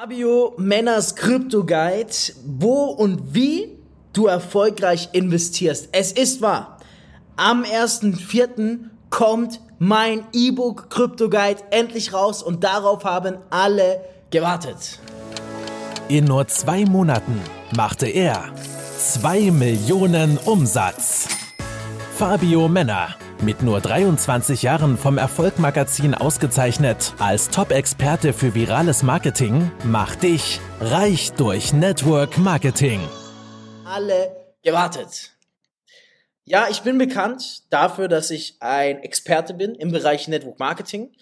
Fabio Männers Krypto Guide, wo und wie du erfolgreich investierst. Es ist wahr. Am 1.4. kommt mein E-Book Krypto Guide endlich raus und darauf haben alle gewartet. In nur zwei Monaten machte er 2 Millionen Umsatz. Fabio Männer mit nur 23 Jahren vom Erfolgmagazin ausgezeichnet als Top-Experte für virales Marketing, macht dich reich durch Network Marketing. Alle gewartet. Ja, ich bin bekannt dafür, dass ich ein Experte bin im Bereich Network Marketing,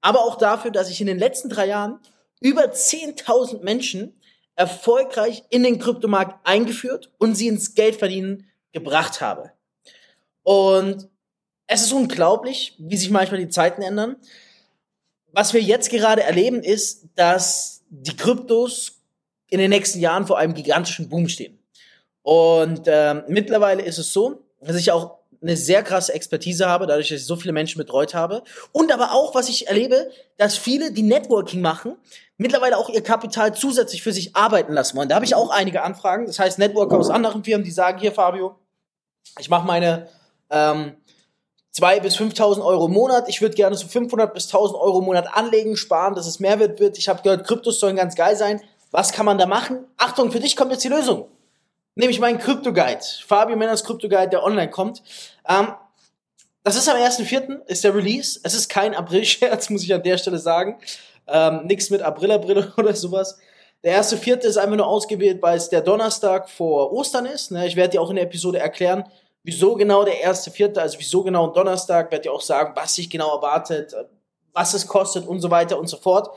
aber auch dafür, dass ich in den letzten drei Jahren über 10.000 Menschen erfolgreich in den Kryptomarkt eingeführt und sie ins Geldverdienen gebracht habe. Und es ist unglaublich, wie sich manchmal die Zeiten ändern. Was wir jetzt gerade erleben, ist, dass die Kryptos in den nächsten Jahren vor einem gigantischen Boom stehen. Und äh, mittlerweile ist es so, dass ich auch eine sehr krasse Expertise habe, dadurch, dass ich so viele Menschen betreut habe. Und aber auch, was ich erlebe, dass viele, die Networking machen, mittlerweile auch ihr Kapital zusätzlich für sich arbeiten lassen wollen. Da habe ich auch einige Anfragen. Das heißt, Networker aus anderen Firmen, die sagen, hier, Fabio, ich mache meine ähm, 2.000 bis 5.000 Euro im Monat. Ich würde gerne so 500 bis 1.000 Euro im Monat anlegen, sparen, dass es Mehrwert wird. Ich habe gehört, Kryptos sollen ganz geil sein. Was kann man da machen? Achtung, für dich kommt jetzt die Lösung. Nämlich meinen Krypto-Guide. Fabio Männers Krypto-Guide, der online kommt. Ähm, das ist am 1.4. ist der Release. Es ist kein April-Scherz, muss ich an der Stelle sagen. Ähm, nix mit April-April oder sowas. Der erste Vierte ist einfach nur ausgewählt, weil es der Donnerstag vor Ostern ist. Ne? Ich werde dir auch in der Episode erklären, wieso genau der erste Vierte, also wieso genau Donnerstag, werde ich auch sagen, was sich genau erwartet, was es kostet und so weiter und so fort.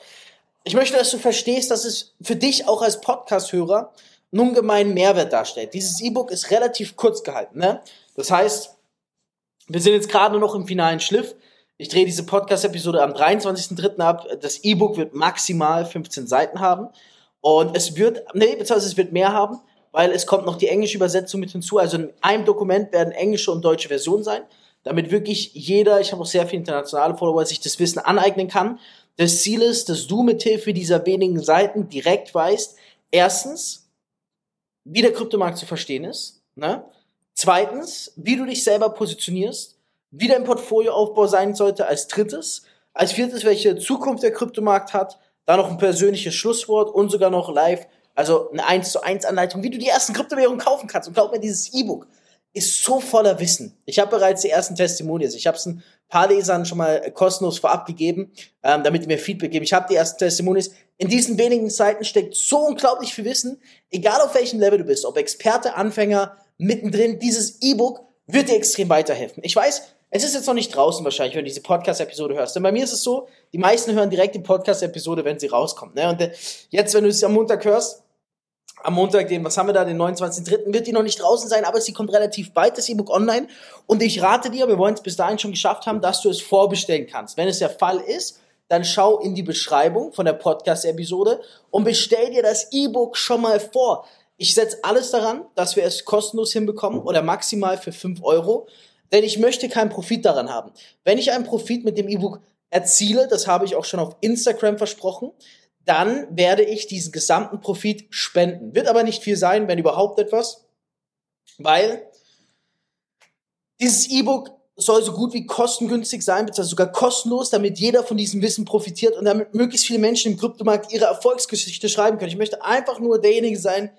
Ich möchte, dass du verstehst, dass es für dich auch als Podcast-Hörer einen ungemeinen Mehrwert darstellt. Dieses E-Book ist relativ kurz gehalten. Ne? Das heißt, wir sind jetzt gerade noch im finalen Schliff. Ich drehe diese Podcast-Episode am 23.03. ab. Das E-Book wird maximal 15 Seiten haben. Und es wird, nee, beziehungsweise es wird mehr haben weil es kommt noch die englische Übersetzung mit hinzu. Also in einem Dokument werden englische und deutsche Versionen sein, damit wirklich jeder, ich habe auch sehr viele internationale Follower, sich das Wissen aneignen kann. Das Ziel ist, dass du mit Hilfe dieser wenigen Seiten direkt weißt, erstens, wie der Kryptomarkt zu verstehen ist, ne? Zweitens, wie du dich selber positionierst, wie dein Portfolioaufbau sein sollte als drittes, als viertes, welche Zukunft der Kryptomarkt hat, dann noch ein persönliches Schlusswort und sogar noch live also eine 1 zu 1 Anleitung, wie du die ersten Kryptowährungen kaufen kannst. Und glaub mir, dieses E-Book ist so voller Wissen. Ich habe bereits die ersten Testimonials. Ich habe es ein paar Lesern schon mal kostenlos vorab gegeben, ähm, damit die mir Feedback geben. Ich habe die ersten Testimonials. In diesen wenigen Seiten steckt so unglaublich viel Wissen, egal auf welchem Level du bist, ob Experte, Anfänger, mittendrin. Dieses E-Book wird dir extrem weiterhelfen. Ich weiß, es ist jetzt noch nicht draußen wahrscheinlich, wenn du diese Podcast-Episode hörst. Denn bei mir ist es so, die meisten hören direkt die Podcast-Episode, wenn sie rauskommt. Ne? Und äh, jetzt, wenn du es am Montag hörst, am Montag, den, was haben wir da, den 29.3., wird die noch nicht draußen sein, aber sie kommt relativ bald, das E-Book online. Und ich rate dir, wir wollen es bis dahin schon geschafft haben, dass du es vorbestellen kannst. Wenn es der Fall ist, dann schau in die Beschreibung von der Podcast-Episode und bestell dir das E-Book schon mal vor. Ich setze alles daran, dass wir es kostenlos hinbekommen oder maximal für 5 Euro, denn ich möchte keinen Profit daran haben. Wenn ich einen Profit mit dem E-Book erziele, das habe ich auch schon auf Instagram versprochen, dann werde ich diesen gesamten Profit spenden. Wird aber nicht viel sein, wenn überhaupt etwas, weil dieses E-Book soll so gut wie kostengünstig sein, beziehungsweise sogar kostenlos, damit jeder von diesem Wissen profitiert und damit möglichst viele Menschen im Kryptomarkt ihre Erfolgsgeschichte schreiben können. Ich möchte einfach nur derjenige sein,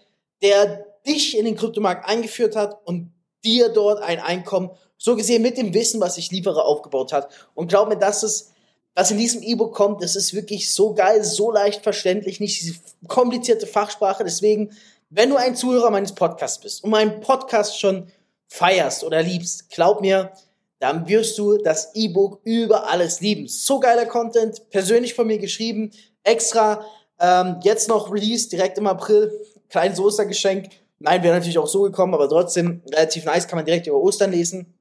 der dich in den Kryptomarkt eingeführt hat und dir dort ein Einkommen, so gesehen mit dem Wissen, was ich liefere, aufgebaut hat. Und glaub mir, das ist was in diesem E-Book kommt, das ist wirklich so geil, so leicht verständlich, nicht diese komplizierte Fachsprache. Deswegen, wenn du ein Zuhörer meines Podcasts bist und meinen Podcast schon feierst oder liebst, glaub mir, dann wirst du das E-Book über alles lieben. So geiler Content, persönlich von mir geschrieben, extra, ähm, jetzt noch Release, direkt im April, kleines Ostergeschenk. Nein, wäre natürlich auch so gekommen, aber trotzdem relativ nice, kann man direkt über Ostern lesen.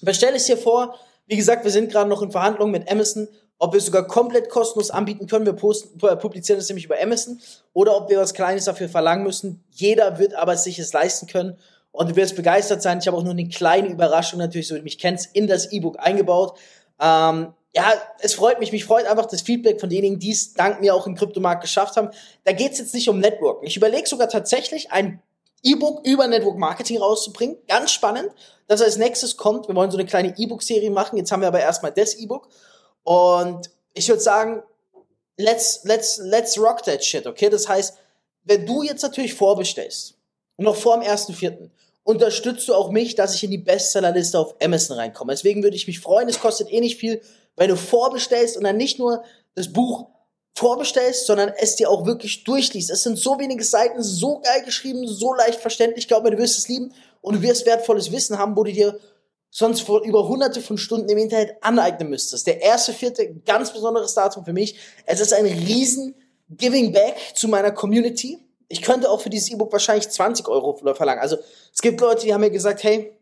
Bestell es dir vor. Wie gesagt, wir sind gerade noch in Verhandlungen mit Amazon ob wir es sogar komplett kostenlos anbieten können. Wir posten, publizieren es nämlich über Amazon oder ob wir was Kleines dafür verlangen müssen. Jeder wird aber sich es leisten können und du wirst begeistert sein. Ich habe auch nur eine kleine Überraschung natürlich, so wie du mich kennst, in das E-Book eingebaut. Ähm, ja, es freut mich, mich freut einfach das Feedback von denjenigen, die es dank mir auch im Kryptomarkt geschafft haben. Da geht es jetzt nicht um Networking. Ich überlege sogar tatsächlich ein E-Book über Network Marketing rauszubringen. Ganz spannend, dass als nächstes kommt. Wir wollen so eine kleine E-Book-Serie machen. Jetzt haben wir aber erstmal das E-Book. Und ich würde sagen, let's, let's, let's rock that shit, okay? Das heißt, wenn du jetzt natürlich vorbestellst, noch vor dem 1.4., unterstützt du auch mich, dass ich in die Bestsellerliste auf Amazon reinkomme. Deswegen würde ich mich freuen, es kostet eh nicht viel, wenn du vorbestellst und dann nicht nur das Buch vorbestellst, sondern es dir auch wirklich durchliest. Es sind so wenige Seiten, so geil geschrieben, so leicht verständlich. Ich glaube, du wirst es lieben und du wirst wertvolles Wissen haben, wo du dir sonst vor über hunderte von Stunden im Internet aneignen müsstest. Der erste, vierte, ganz besonderes Datum für mich. Es ist ein riesen Giving Back zu meiner Community. Ich könnte auch für dieses E-Book wahrscheinlich 20 Euro verlangen. Also es gibt Leute, die haben mir gesagt, hey,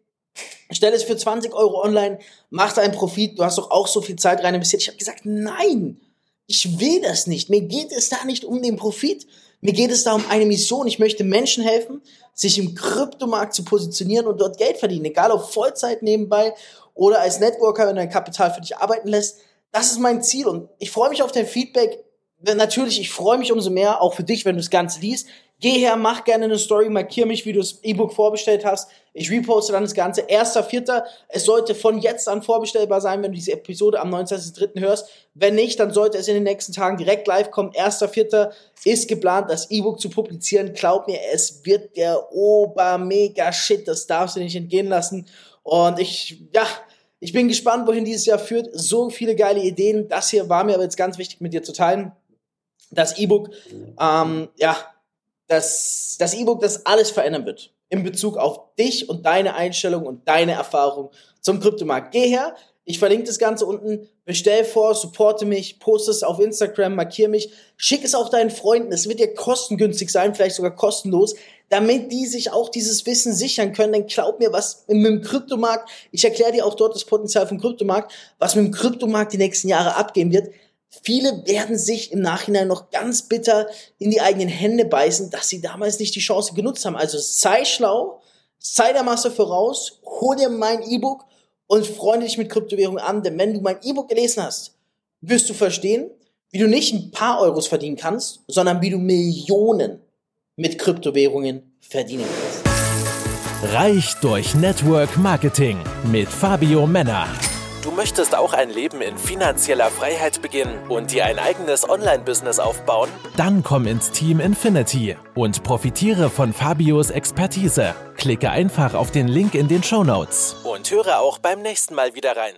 stell es für 20 Euro online, mach deinen Profit, du hast doch auch so viel Zeit rein investiert. Ich habe gesagt, nein, ich will das nicht. Mir geht es da nicht um den Profit. Mir geht es da um eine Mission. Ich möchte Menschen helfen, sich im Kryptomarkt zu positionieren und dort Geld verdienen. Egal ob Vollzeit nebenbei oder als Networker, wenn dein Kapital für dich arbeiten lässt. Das ist mein Ziel und ich freue mich auf dein Feedback. Natürlich, ich freue mich umso mehr, auch für dich, wenn du das Ganze liest. Geh her, mach gerne eine Story, markier mich, wie du das E-Book vorbestellt hast. Ich reposte dann das Ganze. Erster, vierter. Es sollte von jetzt an vorbestellbar sein, wenn du diese Episode am 19.3. hörst. Wenn nicht, dann sollte es in den nächsten Tagen direkt live kommen. Erster, vierter ist geplant, das E-Book zu publizieren. Glaub mir, es wird der Ober-Mega-Shit. Das darfst du nicht entgehen lassen. Und ich, ja, ich bin gespannt, wohin dieses Jahr führt. So viele geile Ideen. Das hier war mir aber jetzt ganz wichtig mit dir zu teilen. Das E-Book, ähm, ja, das, das E-Book, das alles verändern wird in Bezug auf dich und deine Einstellung und deine Erfahrung zum Kryptomarkt. Geh her, ich verlinke das Ganze unten, bestell vor, supporte mich, poste es auf Instagram, markiere mich, schick es auch deinen Freunden, es wird dir kostengünstig sein, vielleicht sogar kostenlos, damit die sich auch dieses Wissen sichern können, dann glaub mir, was mit dem Kryptomarkt, ich erkläre dir auch dort das Potenzial vom Kryptomarkt, was mit dem Kryptomarkt die nächsten Jahre abgehen wird, Viele werden sich im Nachhinein noch ganz bitter in die eigenen Hände beißen, dass sie damals nicht die Chance genutzt haben. Also sei schlau, sei der Masse voraus, hol dir mein E-Book und freunde dich mit Kryptowährungen an, denn wenn du mein E-Book gelesen hast, wirst du verstehen, wie du nicht ein paar Euros verdienen kannst, sondern wie du Millionen mit Kryptowährungen verdienen kannst. Reich durch Network Marketing mit Fabio Männer. Du möchtest auch ein Leben in finanzieller Freiheit beginnen und dir ein eigenes Online-Business aufbauen? Dann komm ins Team Infinity und profitiere von Fabios Expertise. Klicke einfach auf den Link in den Show Notes und höre auch beim nächsten Mal wieder rein.